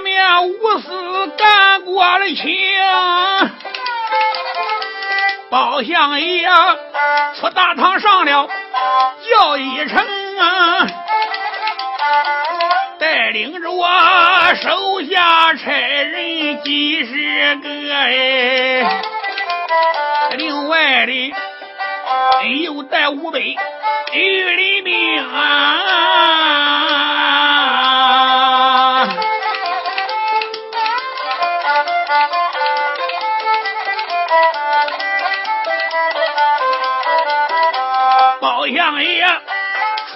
面无私干过了情，包相爷出大堂上了叫一声啊，带领着我手下差人几十个哎，另外的又带五百玉林兵啊。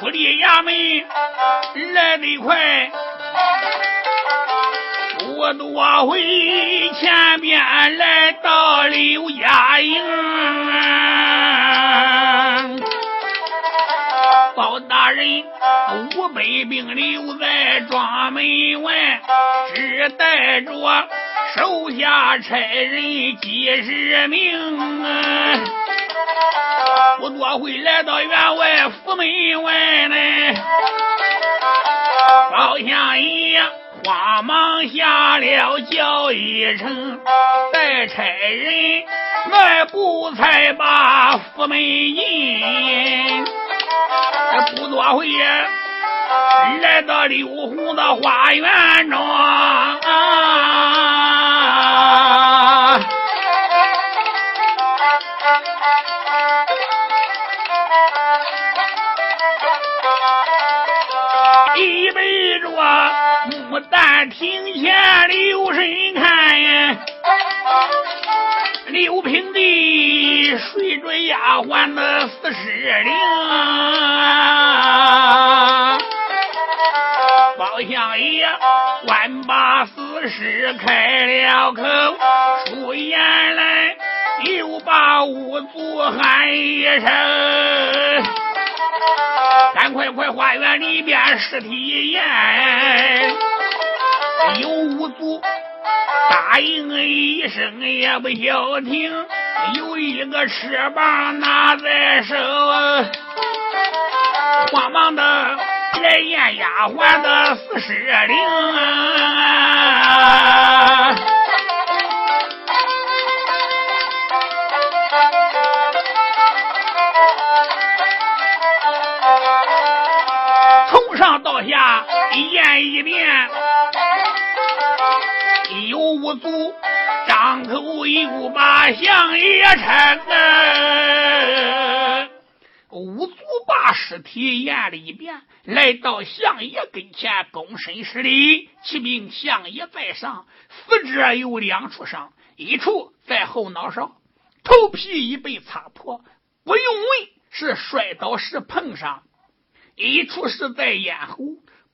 出离衙门来得快，我多回前边来到刘家营。包大人五百兵留在庄门外，只带着手下差人几十名。不多会来到员外府门外呢，包相爷慌忙下了叫一声，带差人迈步才把府门进。不多会来到柳红的花园中。牡丹亭前留神看呀，六平地睡着丫鬟的四十灵，包相爷万把四十开了口，出言来又把五祖喊一声。赶快快，花园里边尸体验，有五族答应一声也不消停，有一个翅膀拿在手，慌忙的来验丫鬟的死尸灵。验一遍，有五祖张口又把相爷称啊，五祖把尸体验了一遍，来到相爷跟前，躬身施礼，启禀相爷在上，死者有两处伤，一处在后脑勺，头皮已被擦破，不用问是摔倒时碰上。一处是在咽喉，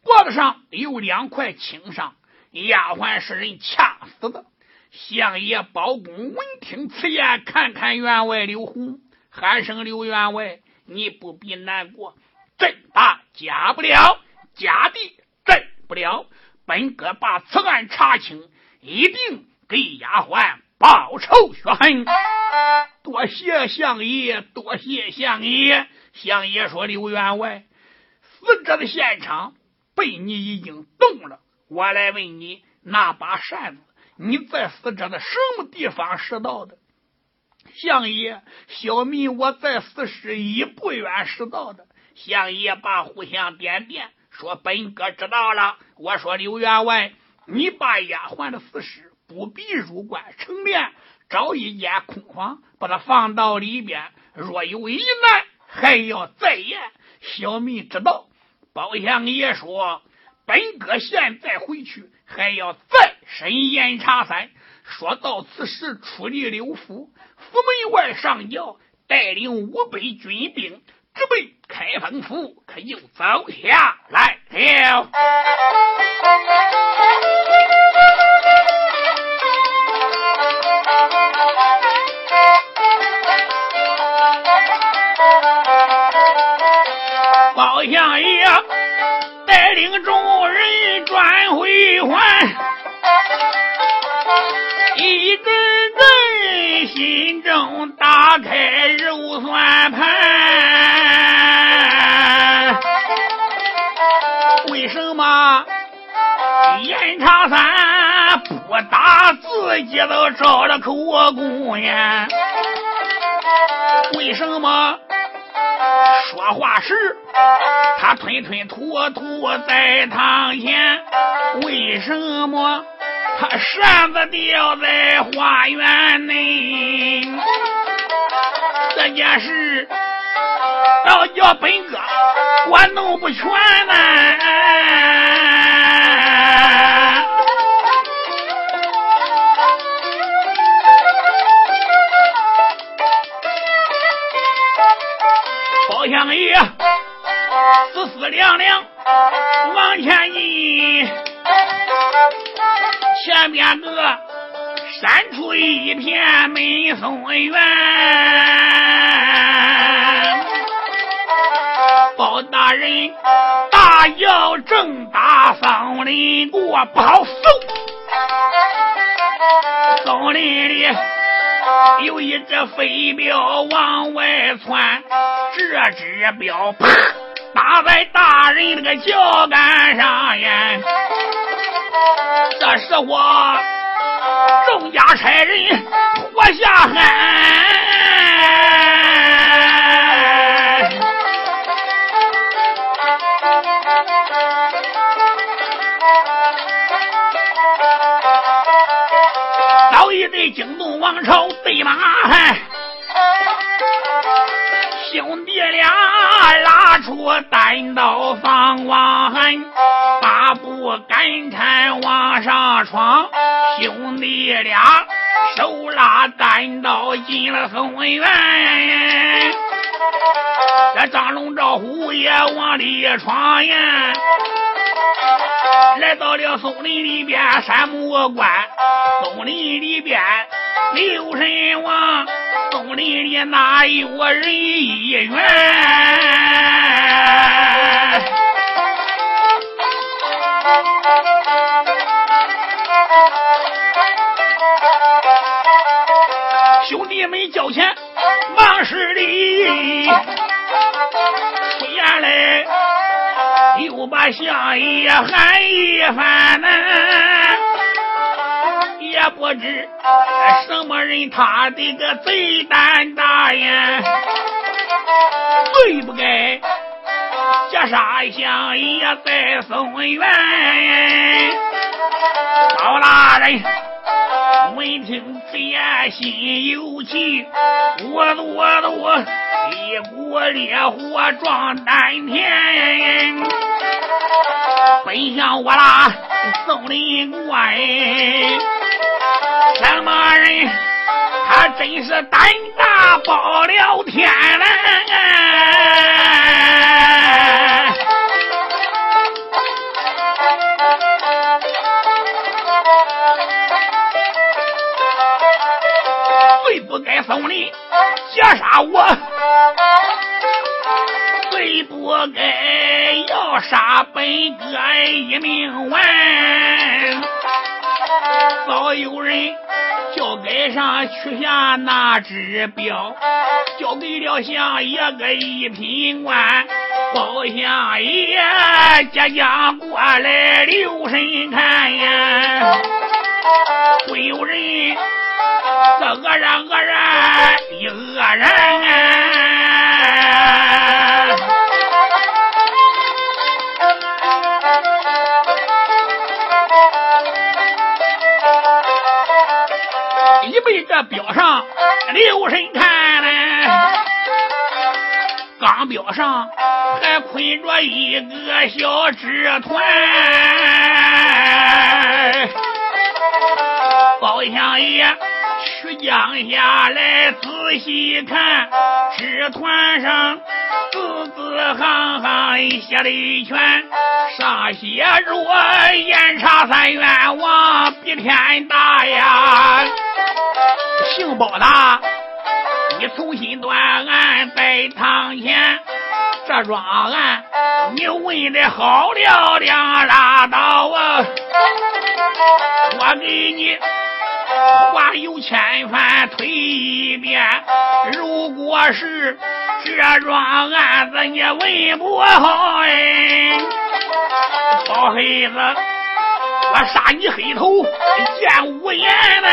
脖子上有两块青伤，丫鬟是人掐死的。相爷包公闻听此言，看看员外刘洪，喊声刘员外，你不必难过，朕大假不了，假地朕不了，本哥把此案查清，一定给丫鬟报仇雪恨。多谢相爷，多谢相爷。相爷说刘员外。死者的现场被你已经动了，我来问你，那把扇子你在死者的什么地方拾到的？相爷，小民我在死时一不远拾到的。相爷把互相点点，说本哥知道了。我说刘员外，你把丫鬟的死尸不必入棺成殓，找一间空房，把它放到里边。若有疑难，还要再验。小民知道。包相爷说：“本哥现在回去，还要再审严查三。”说到此时，出离刘府，府门外上轿，带领五百军兵，直奔开封府，可又走下来了。包相爷带领众人转回环，一阵阵心中打开肉算盘。为什么严查三接到招了口供呀？为什么说话时他吞吞吐吐在堂前？为什么他扇子掉在花园内？这件事要叫本哥我弄不全呢。相爷思思量量往前进，前边个闪出一片美松园。包大人大叫正大松林过，不好搜，松林里有一只飞镖往外窜。这只镖啪打在大人那个脚杆上呀！这是我众家差人活下汗，惊动王朝对马汉。兄弟俩拉出单刀放王汉，八步赶铲往上闯。兄弟俩手拉单刀进了松园，这张龙赵虎也往里闯呀。来到了松林里边，山木关，松林里边。刘神王，松林里哪有人一员？兄弟们交钱，忙施礼，出言来又把相爷喊一番呢，不知。什么人？他的个贼胆大呀！最不该劫杀相爷在松原。包大人闻听此言，心有气，我都我都一股烈火撞丹田，奔向我啦松林关。什么人？他真是胆大包了天了！最不该送礼劫杀我，最不该要杀本哥一命完。早有人交给上取下那只表，交给了相爷个一品官。包相爷即将过来留神看呀，会有人这恶人恶人一恶人。上留神看呢，钢标上还捆着一个小纸团。包相爷取将下来仔细看，纸团上字字行行写了一圈，上写着“严查三冤枉，比天大呀”。姓包的，你重新断案在堂前，这桩案你问的好了两拉倒啊！我给你话有千番推一遍，如果是这桩案子你问不好哎，包黑子，我杀你黑头见言无言呢。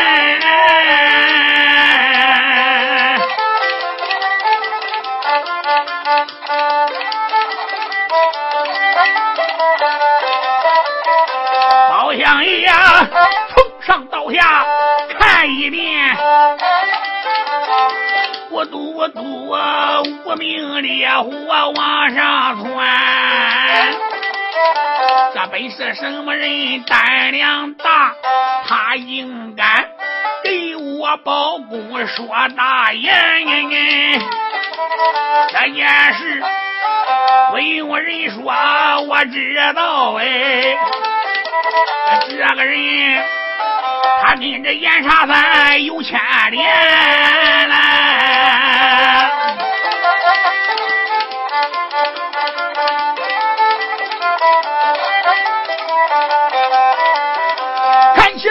包相爷从上到下看一遍，我嘟我嘟啊，无名烈火往上窜。这本是什么人胆量大？他应该给我包公说大言。这件事不用人说，我知道哎。这个人他跟这严查三有牵连了。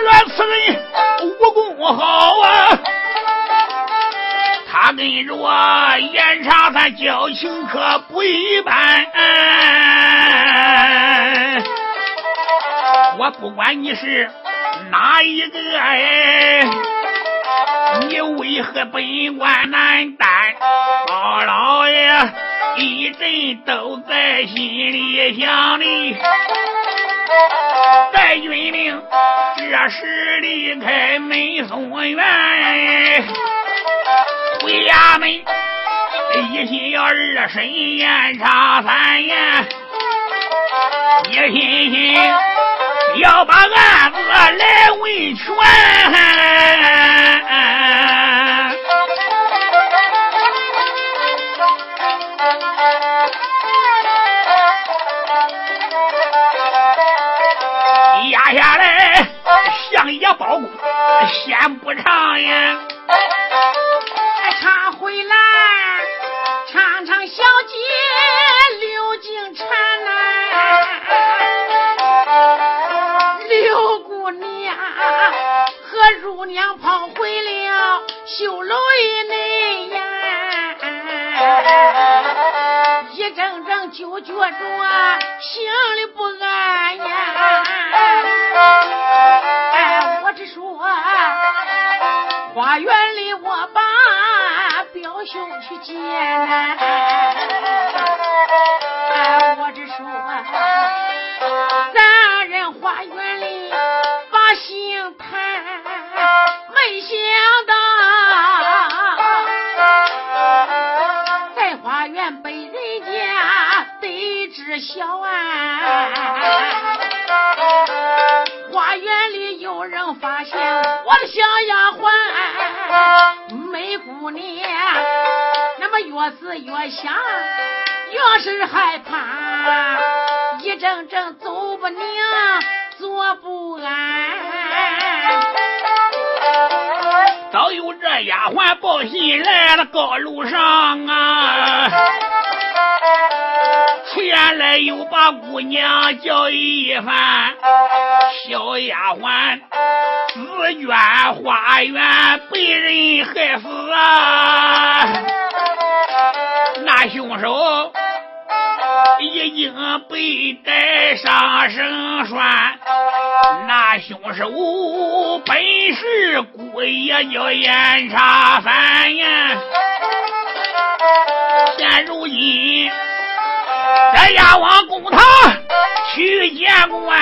起来，此人武功好啊！他跟着我严查他交情可不一般。我不管你是哪一个哎，你为何本官难担？包老爷一阵都在心里想的。在军令这时离开美松园，回衙门，一心要二审严查三言，一心心要把案子来问全。相爷包公先不唱呀，唱回来，唱唱小姐刘金蝉呐，刘姑娘和乳娘跑回了绣楼内呀，一阵阵就觉着心里不安呀。兄去见，哎，我只说咱人花园里把心谈，没想到在花园被人家得知晓啊。花园里有人发现我的小丫鬟美姑娘，越思越想，越是害怕，一阵阵走不宁，坐不安。早有这丫鬟报信来了高楼上啊。前来又把姑娘叫一番，小丫鬟自愿花园被人害死啊！凶手已经被带上绳栓，那凶手本是姑爷叫严查三呀，现如今。在押往公堂去见官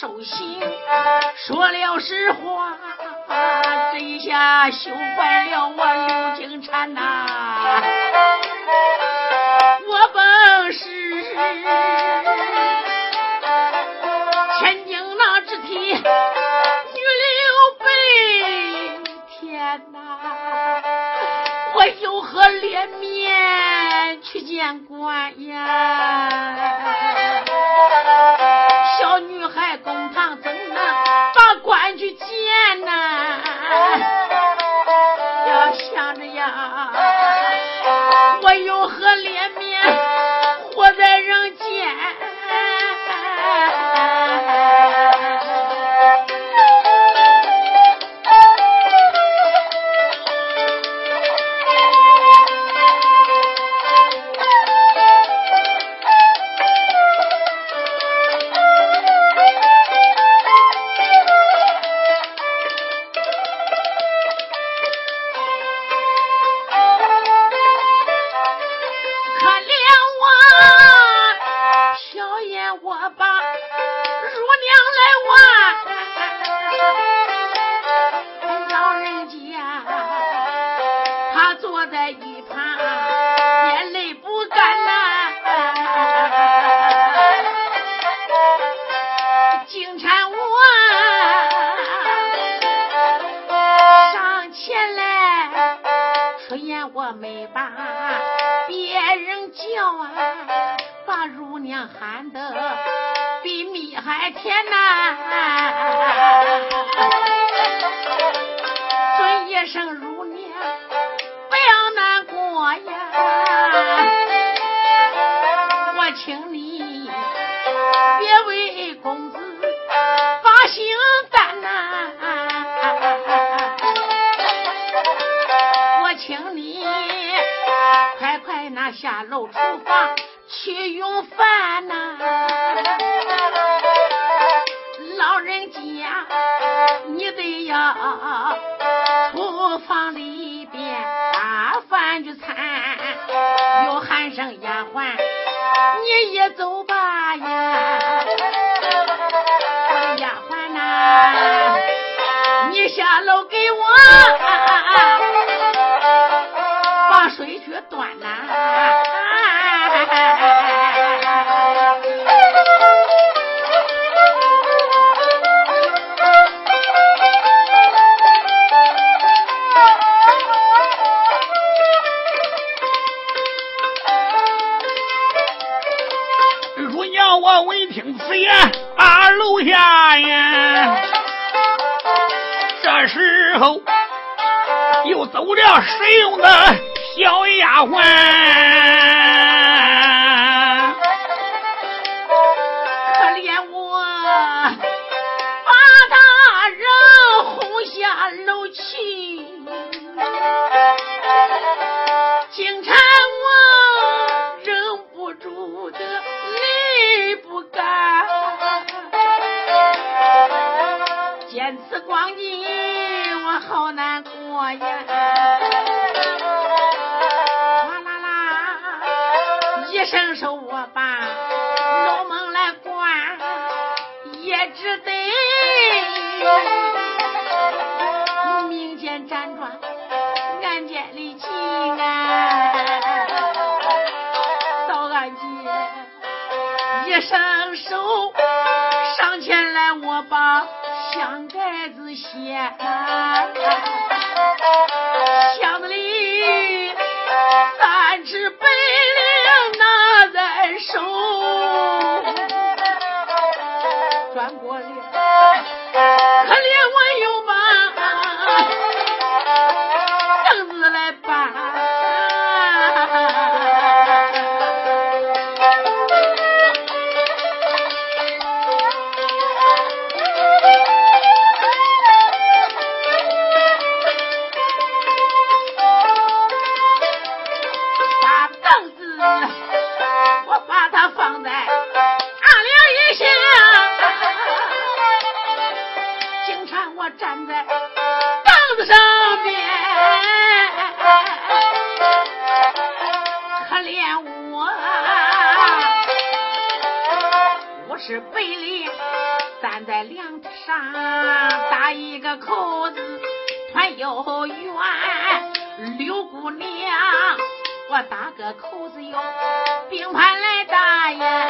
手心说了实话，这一下羞坏。天呐啊这时候又走了，谁用的小丫鬟？可怜我，把大人哄下了。明间辗转，暗间里情啊。到暗间一声。是背里站在梁子上，打一个口子团又圆。刘姑娘，我打个口子哟，并排来打呀。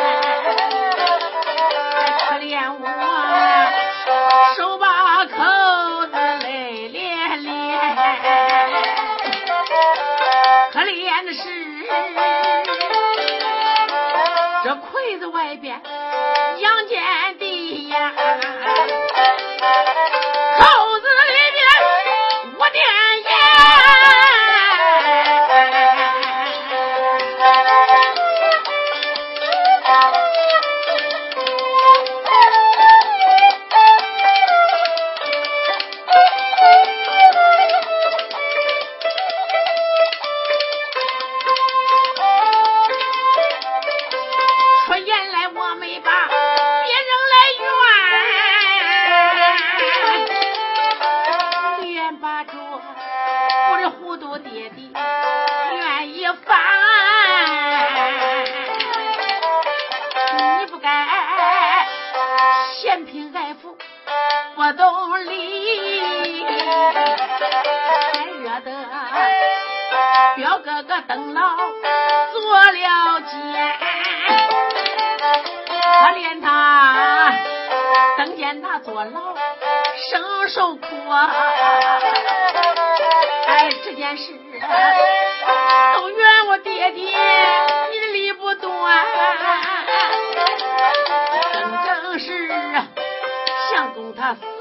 可怜我手把口子泪连连，可怜的是这柜子外边。杨建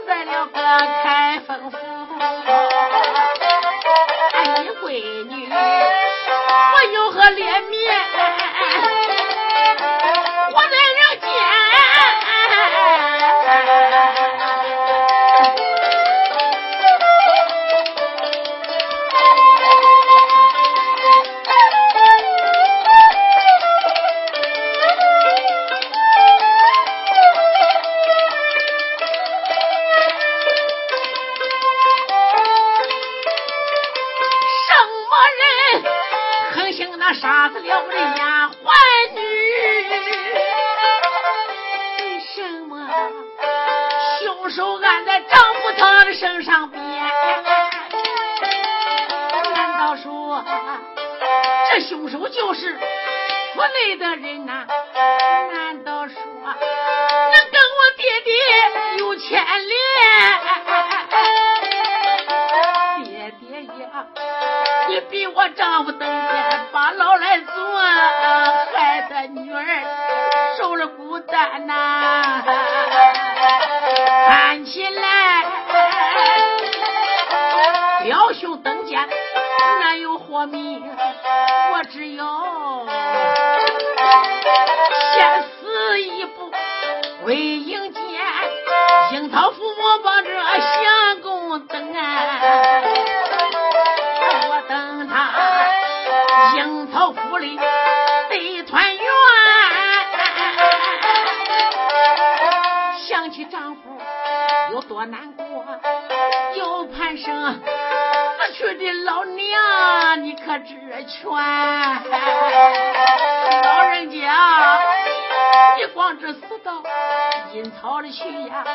在了个开封府，哎，你闺女。我有何脸面？想起丈夫有多难过，又盼生死去的老娘，你可知全？老人家，你光知死到阴曹里去呀，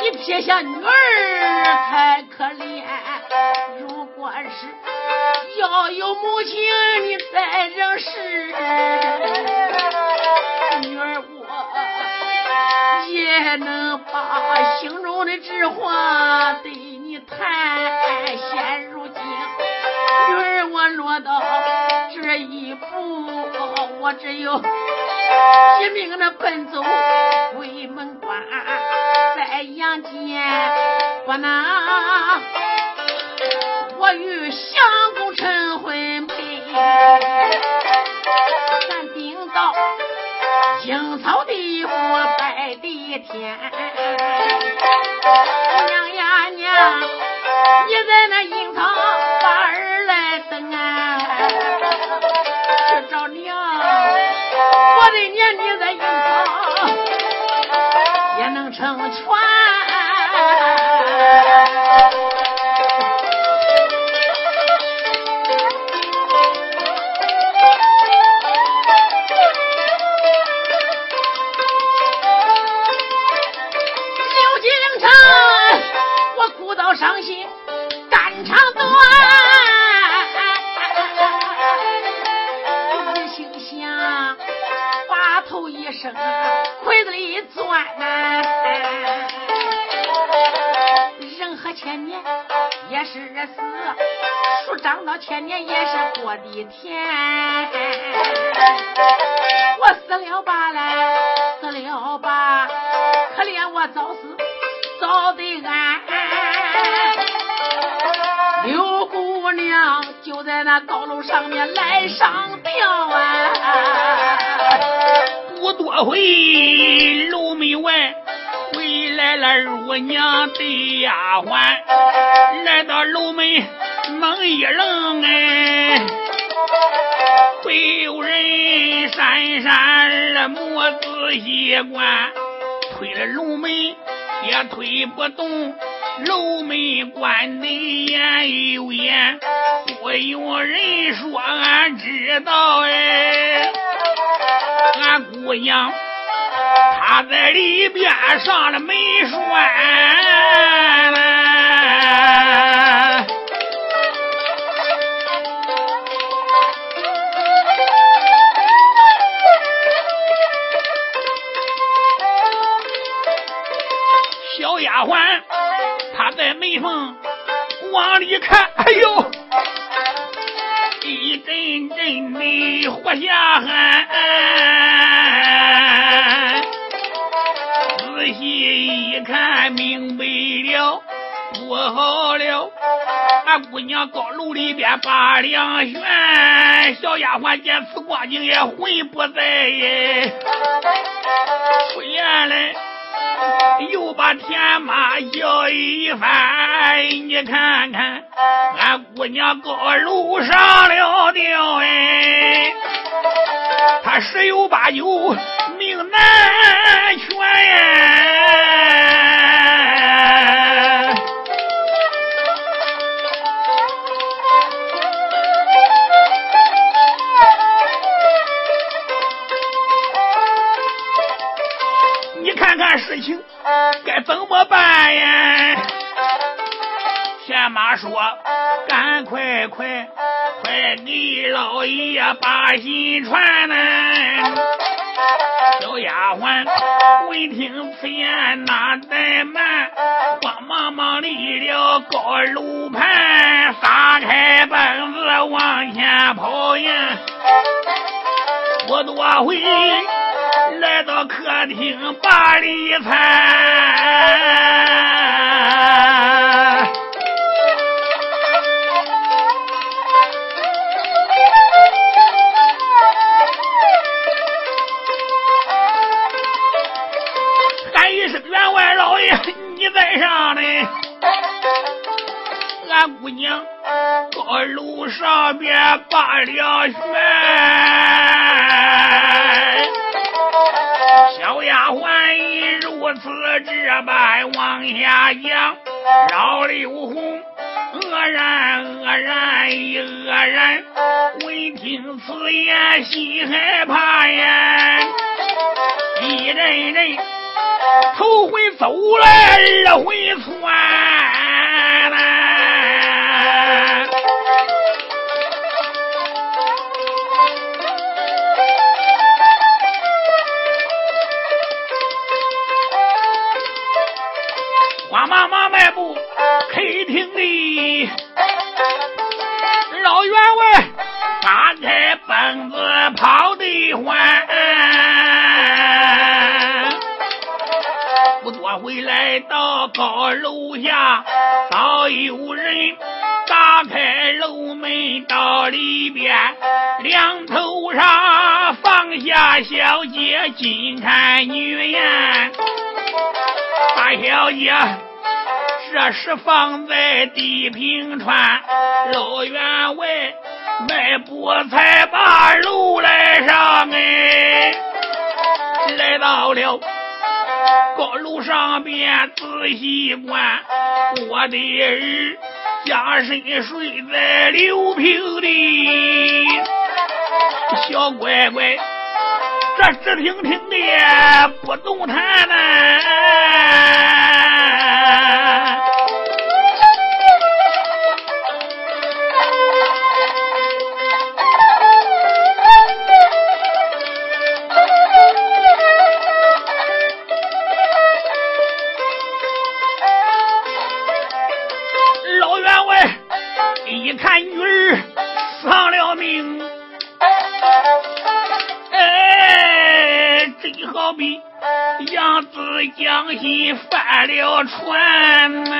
你撇下女儿太可怜。如果是要有母亲，你再认识，女儿我也能把心中的之话对你谈。现如今，女儿我落到这一步，我只有拼命的奔走鬼门关，在阳间不能我与相公成婚配，咱顶到樱草地府一天，娘呀娘，你在那樱草把儿来等啊，去找娘，我的娘你在樱草也能成全。好伤心，肝肠断。我心想，把头一伸，柜子里钻呐。人和千年也是死，树长到千年也是过的甜。我死了吧嘞，死了吧，可怜我早死早得安。刘姑娘就在那高楼上面来上吊啊！不多会，楼门外回来了乳娘的丫鬟，来到楼门猛一愣哎，会有人闪闪了莫仔细观，推了楼门也推不动，楼门关得严又严，不有人说俺知道哎。俺姑娘，她在里边上了门栓。小丫鬟，他在门缝往里看，哎呦！一阵阵的火下寒，仔细一看明白了，不好了！俺姑娘高楼里边把梁悬，小丫鬟见此光景也魂不在耶，出言来。又把天马叫一番，你看看，俺姑娘高楼上了吊不多会，来到客厅把里餐。喊一声员外老爷，你在上呢？俺姑娘高楼上边把了悬，此这般往下讲，老刘红愕然愕然一愕然，闻听此言心害怕呀，一阵阵头回走来二回窜金钗女颜。大小姐，这是放在地平川，老员外迈步才把楼来上哎，来到了高楼上边仔细观，我的儿将身睡在柳平地，小乖乖。这直挺挺的不动弹呐！江心翻了船呐！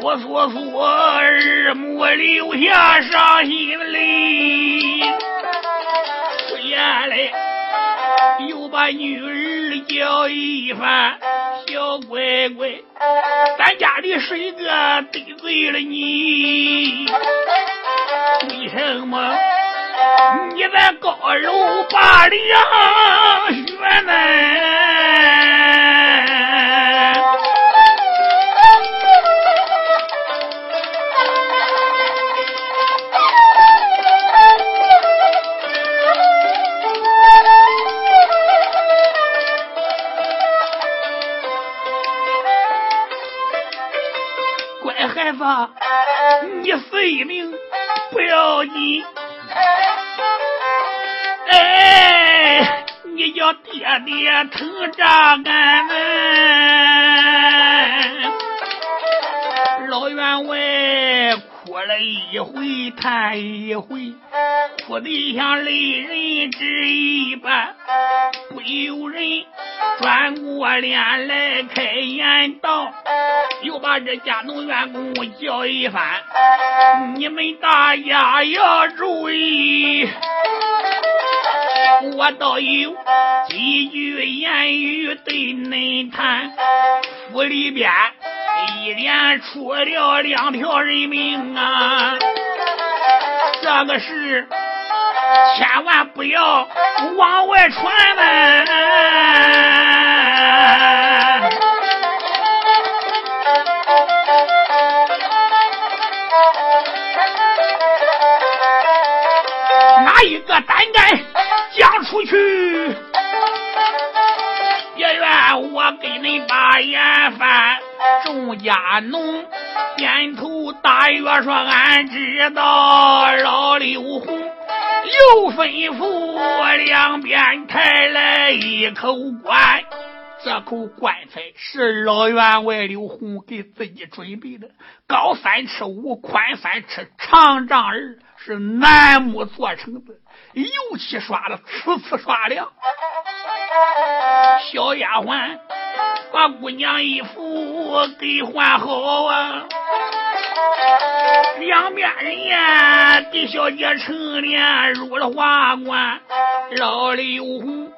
婆娑娑二母留下伤心泪，原来又把女儿叫一番，小乖乖，咱家里谁个得罪了你？为什么你在高楼把梁悬呢？乖孩子，你死一命不要紧。哎，你叫爹爹疼扎干呐！老员外哭了一回，叹一回，哭得像泪人之一般。不由人转过脸来开言道，又把这家农员工叫一番，你们大家要注意。我倒有几句言语对恁谈，府里边一连出了两条人命啊！这个事千万不要往外传呐！哪一个胆敢讲出去？也怨我给你把眼翻，众家农点头大约说：“俺知道。”老刘洪又吩咐两边抬来一口棺，这口棺材是老员外刘洪给自己准备的，高三尺五，宽三尺，长丈二，是楠木做成的，油漆刷的呲呲刷亮。小丫鬟把姑娘衣服给换好啊，两边人呀给小姐成年入了花冠，老刘红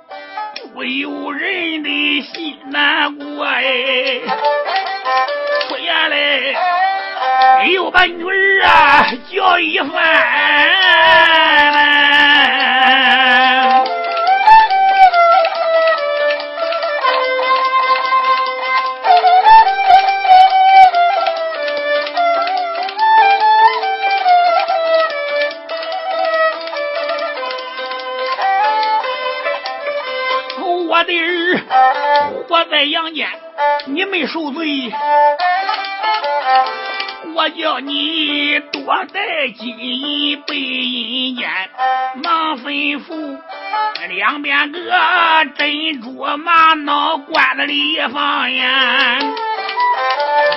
不由人的心难过哎，出言来又把女儿啊叫一番。我的儿活在阳间，你没受罪，我叫你多带金银背阴间，忙吩咐两边个珍珠玛瑙罐子里放呀，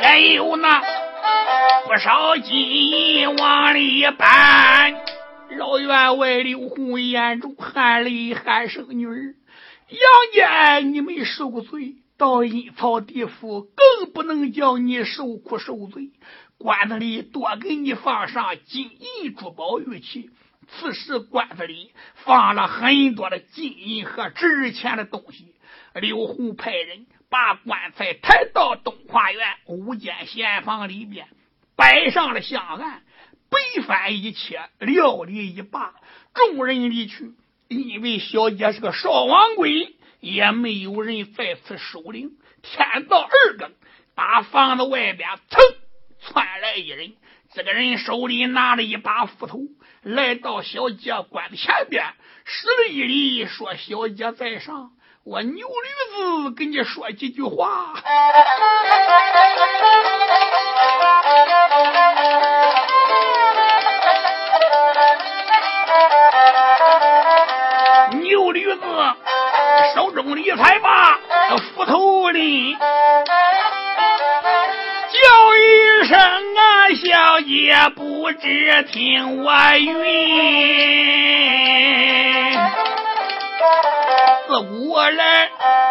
还有那不少金银往里搬。老员外刘红眼中含泪喊声女儿。杨戬，你没受罪，到阴曹地府更不能叫你受苦受罪。棺子里多给你放上金银珠宝玉器。此时棺子里放了很多的金银和值钱的东西。刘洪派人把棺材抬到东华园五间闲房里边，摆上了香案，白饭一切，料理一罢，众人离去。因为小姐是个少王贵，也没有人在此守灵。天到二更，把房子外边噌窜来一人，这个人手里拿着一把斧头，来到小姐棺的前边，施了一礼，说：“小姐在上，我牛驴子跟你说几句话。”牛驴子手中理财把斧头拎，叫一声啊，小姐不知听我云。自古来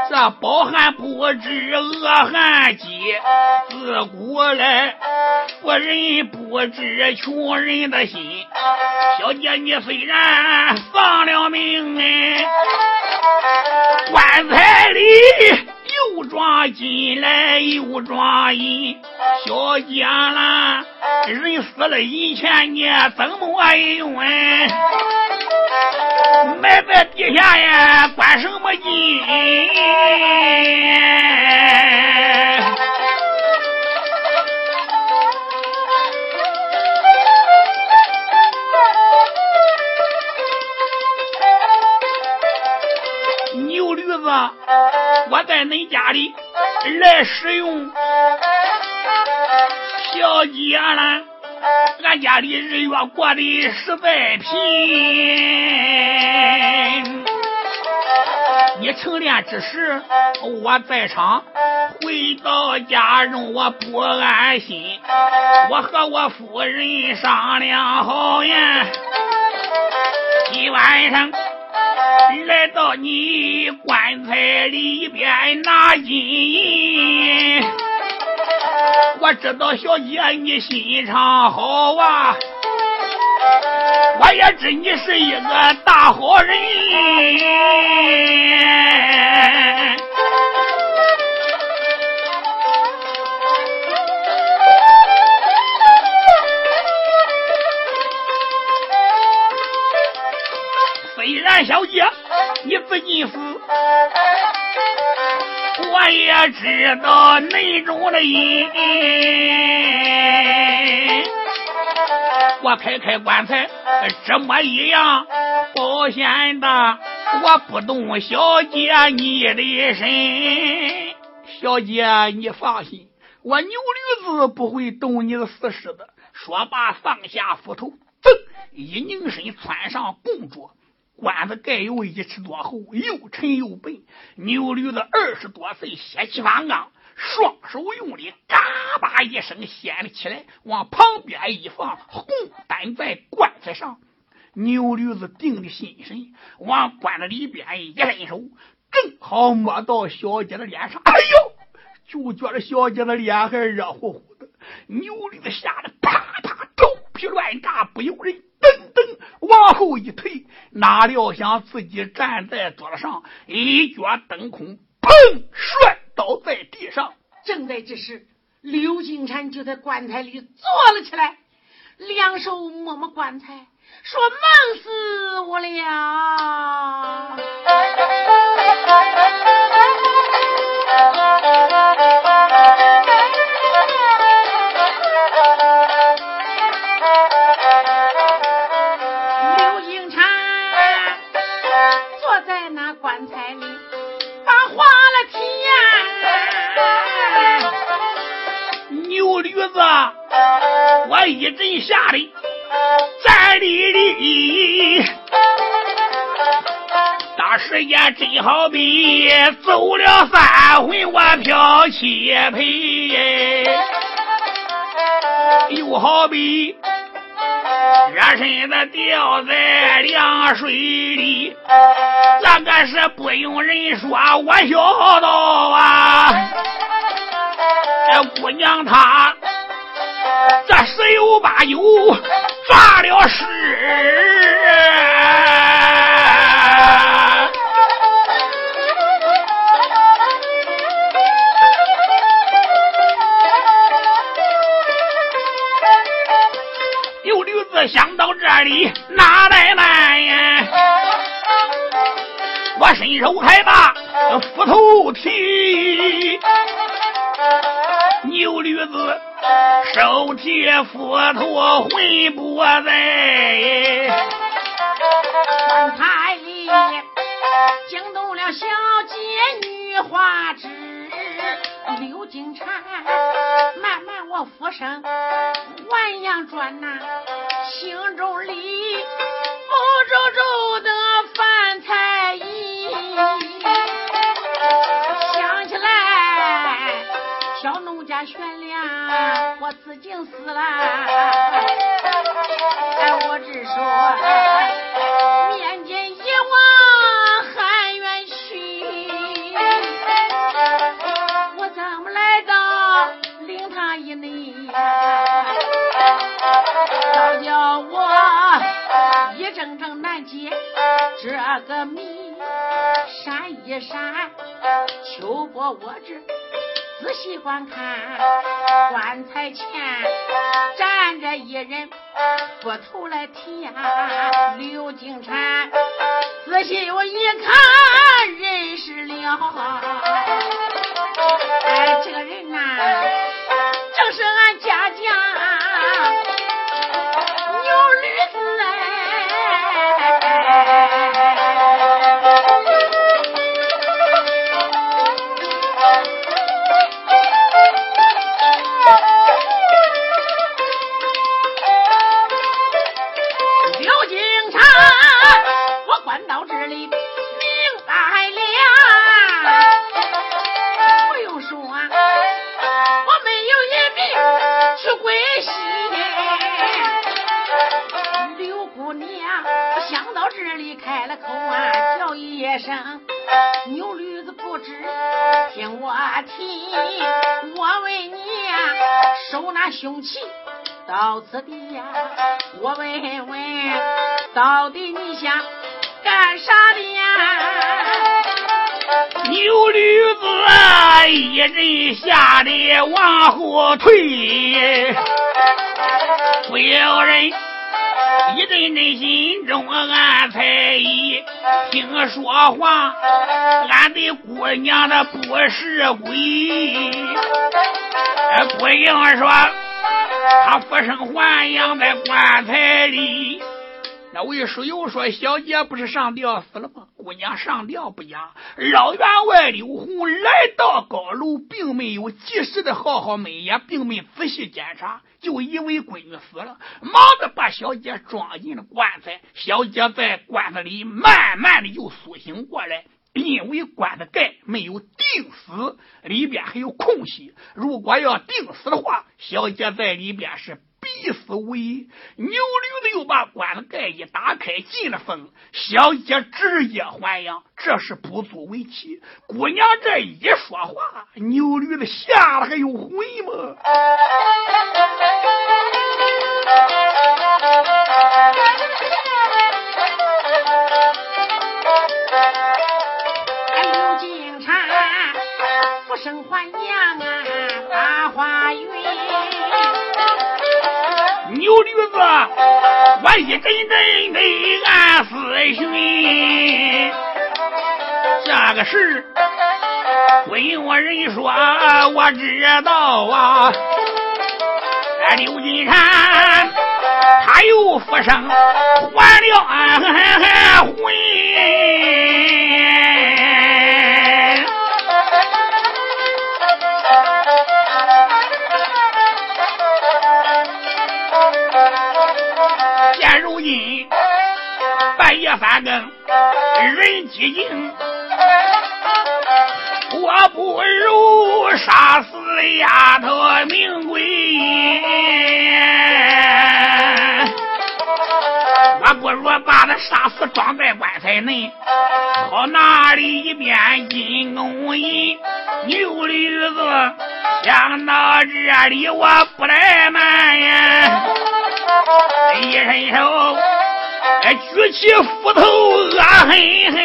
这饱汉不知饿汉饥，自古来富人不知穷人的心。小姐，你虽然丧了命哎，棺材里装金来又装银，小姐啦，人死了银钱你怎么用哎？埋在地下呀，管什么金？我在恁家里来使用，小姐啦。俺家里日月过得实在贫，你成殓之时我在场，回到家中我不安心。我和我夫人商量好呀，今晚上来到你棺材里边拿金银。我知道小姐你心肠好啊，我也知你是一个大好人。小姐你自己死。我也知道内中的因，我开开棺材这么一样，保险的我不动小姐你的身。小姐，你放心，我牛驴子不会动你的死尸的。说罢，放下斧头，噌，一拧身窜上供桌。棺子盖有一尺多厚，又沉又笨。牛驴子二十多岁，血气方刚，双手用力，嘎巴一声掀了起来，往旁边一放，红担在棺材上。牛驴子定的心神，往棺材里边一伸手，正好摸到小姐的脸上。哎呦！就觉得小姐的脸还热乎乎的。牛驴子吓得啪啪头皮乱炸，不由人。往后一退，哪料想自己站在桌子上，一脚蹬空，砰，摔倒在地上。正在这时，刘金山就在棺材里坐了起来，两手摸摸棺材，说：“忙死我了。”子我一阵吓得站立立，当时也真好比走了三回我飘七陪，又好比热身子掉在凉水里，那个是不用人说，我晓得啊，这姑娘她。这十有八九抓了是，有驴子想到这里哪来难呀？我伸手还把斧头提，牛驴子。手提斧头魂不在，棺材里惊动了小姐女花枝刘金蝉，慢慢我俯身弯阳转呐，心中里毛皱皱的小农家悬梁。我自尽死了，哎，我只说面见阎王喊冤屈，我怎么来到灵堂以内？倒叫我一阵阵难解这个谜，闪一闪，秋波我这。仔细观看，棺材前站着一人，不头来提呀，刘金蝉。仔细我一看，认识了，哎，这个人呐，想到这里，开了口啊，叫一声牛驴子不知听我提，我问你呀，收那凶器到此地呀？我问问，到底你想干啥的呀？牛驴子一人吓得往后退，不有人。一阵阵心中暗猜疑，听说话，俺的姑娘她不是鬼，姑娘说她复生还养在棺材里。那魏书友说：“小姐不是上吊死了吗？姑娘上吊不假，老员外刘红来到高楼，并没有及时的好好美也并没仔细检查，就以为闺女死了，忙着把小姐装进了棺材。小姐在棺材里慢慢的又苏醒过来，因为棺材盖没有钉死，里边还有空隙。如果要钉死的话，小姐在里边是。意思无疑。牛驴子又把棺材盖一打开，进了风。小姐直接还阳，这是不足为奇。姑娘这一说话，牛驴子吓得还有魂吗？刘金蝉不生还阳啊，牛驴子，我一阵阵的暗思寻，这个事问我人说，我知道啊。刘金山他又复生还了魂。半夜三更人寂静，我不如杀死丫头名贵。我不如把他杀死，装在棺材内，好拿里一边金公银。牛驴子想到这里，我不怠慢呀，一伸手。哎，举起斧头，恶狠狠！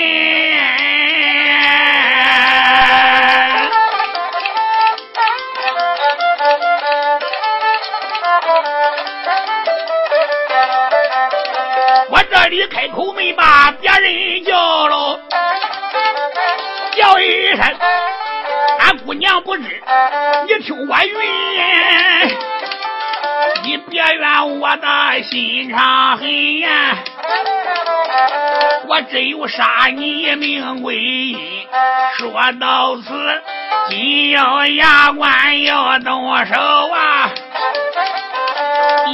我这里开口没把别人叫喽，叫一声，俺姑娘不知，你听我云。你别怨我的心肠狠呀！我只有杀你命归阴。说到此，金要牙关要动手啊！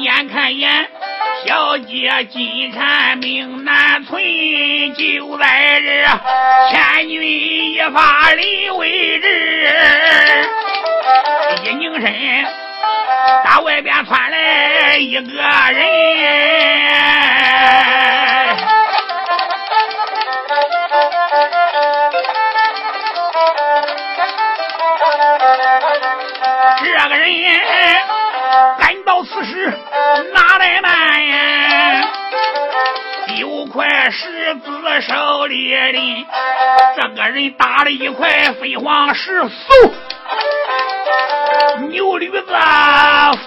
眼看眼，小姐金蝉命难存，就在这千钧一发临危之，一拧身。打外边窜来一个人，赶到此时哪来慢呀？有块石子手里的，这个人打了一块飞黄石，嗖。牛驴子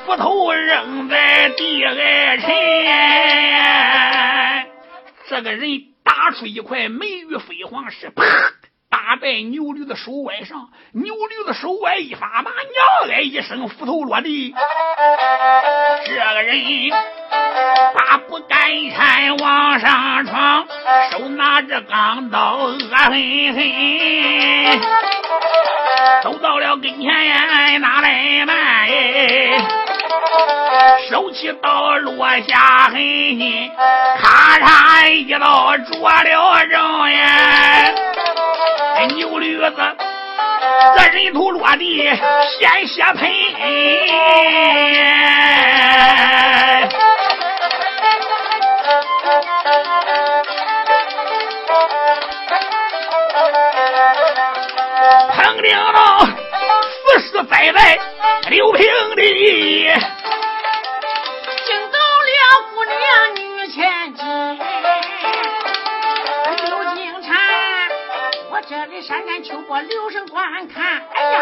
斧头扔在地挨沉，这个人打出一块美玉飞黄石，啪打在牛驴子手腕上。牛驴子手腕一发麻，娘哎一声，斧头落地。这个人把不干柴往上闯，手拿着钢刀，恶狠狠。走到了跟前，哪来慢？手起刀落下狠，咔嚓一刀着了人呀！牛驴子，这人头落地，鲜血喷。栽在刘平地，惊动了姑娘女千金。刘金蝉，我这里山间秋波留神观看。哎呀，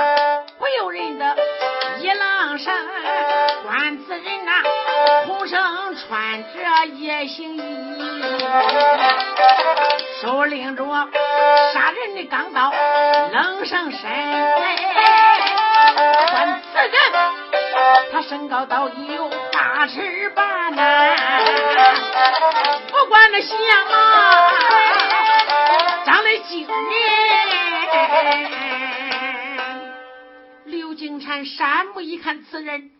不由人的一愣神。观此人呐，红绳穿着夜行衣，手拎着杀人的钢刀，冷上身。观此人，他身高到有八尺半呐，不管那相啊，长得精人。产山木一看，此人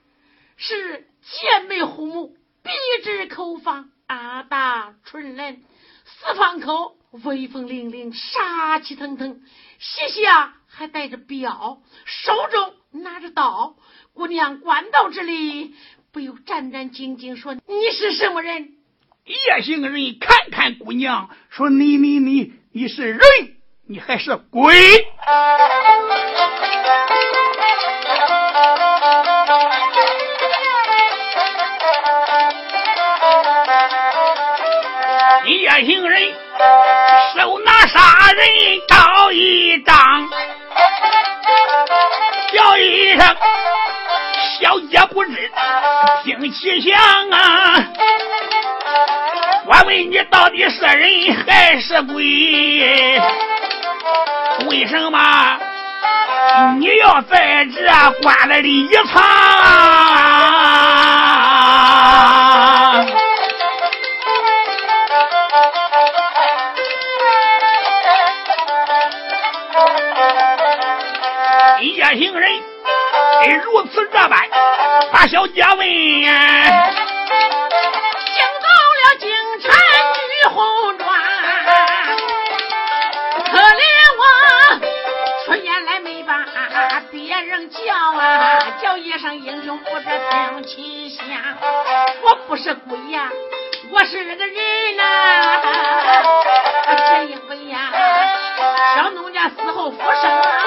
是剑眉虎目，笔直口方，阿大唇人，四方口，威风凛凛，杀气腾腾，膝下还带着镖，手中拿着刀。姑娘关到这里，不由战战兢兢，说：“你是什么人？”夜行人看看姑娘，说：“你你你你是人，你还是鬼？”夜行人手拿杀人刀一张，叫一声。小姐不知听其详啊！我问你，到底是人还是鬼？为什么你要在这关了里藏？行人。如此这般，把小姐问：惊到了京城女红妆，可怜我出言来没把别人叫啊，叫一声英雄不知听其响。我不是鬼呀，我是个人呐，这一回呀，小农家死后复生。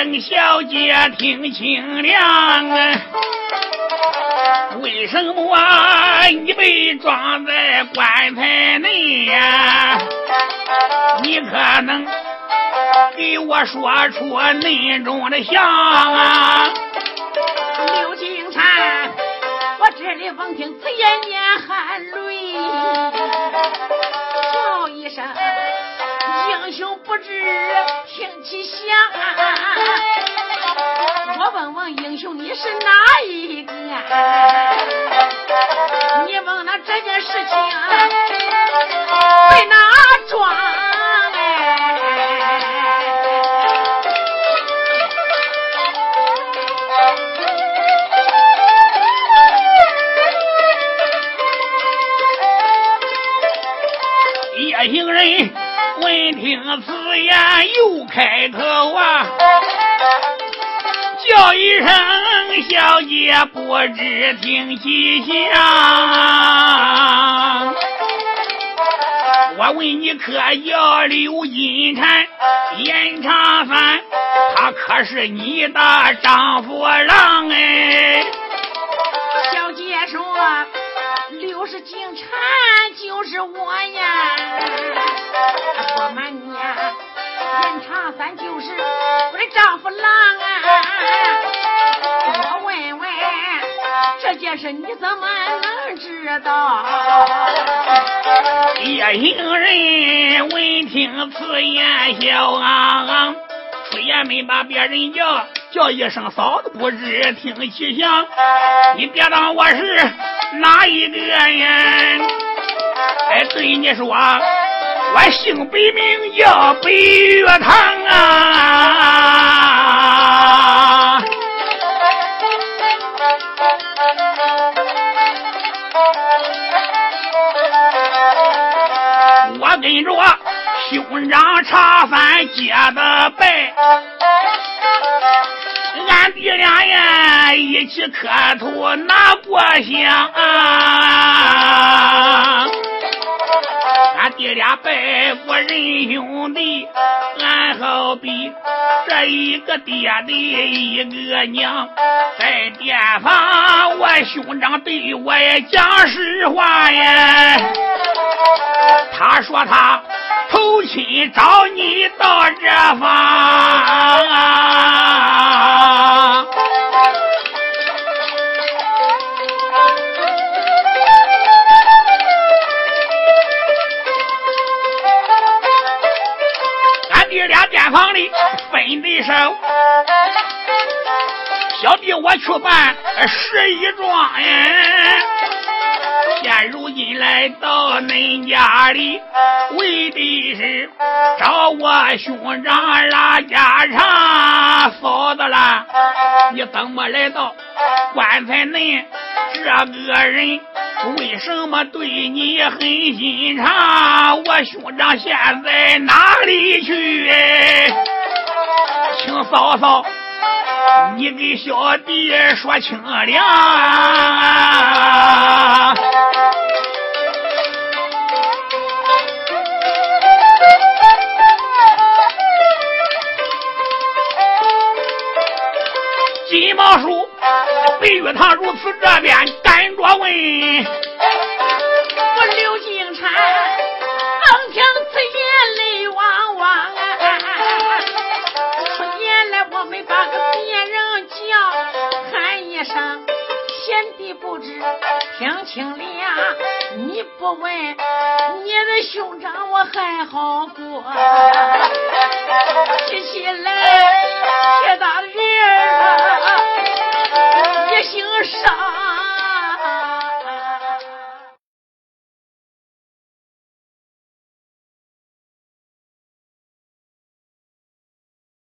叫声小姐听清凉啊！为什么你被装在棺材内呀？你可能给我说出内中的相啊？刘金蝉，我这里闻听此言念含泪。叫一声英雄不知听其响，我问问英雄你是哪一个？你问那这件事情在哪桩？行人闻听此言，又开口啊，叫一声小姐，不知听其响。我问你，可叫刘金蝉、严长三，他可是你的丈夫郎哎？小姐说。刘是金蝉，就是我呀！说瞒你，严长三就是我的丈夫郎啊！我问问，这件事你怎么能知道？夜行人闻听此言，笑啊，出言没把别人叫，叫一声嫂子，不知听其详。你别当我是。哪一个人？哎，对你说，我姓北，名叫北岳堂啊！我跟着我兄长茶饭结的拜。俺弟俩呀，一起磕头拿过香啊！俺爹俩拜过仁兄弟，俺好比这一个爹的一个娘。在店房，我兄长对我也讲实话呀。他说他投亲找你到这房。小弟我去办十一状现如今来到恁家里，为的是找我兄长拉家常。嫂子啦，你怎么来到棺材内这个人？为什么对你很心肠？我兄长现在哪里去？请嫂嫂，你给小弟说清了。金毛叔，白玉堂如此这边赶着问。我刘金蝉刚听此言我没把个别人叫，喊一声贤弟不知听清了呀，你不问你的兄长我还好过，提起来铁大人儿一姓尚。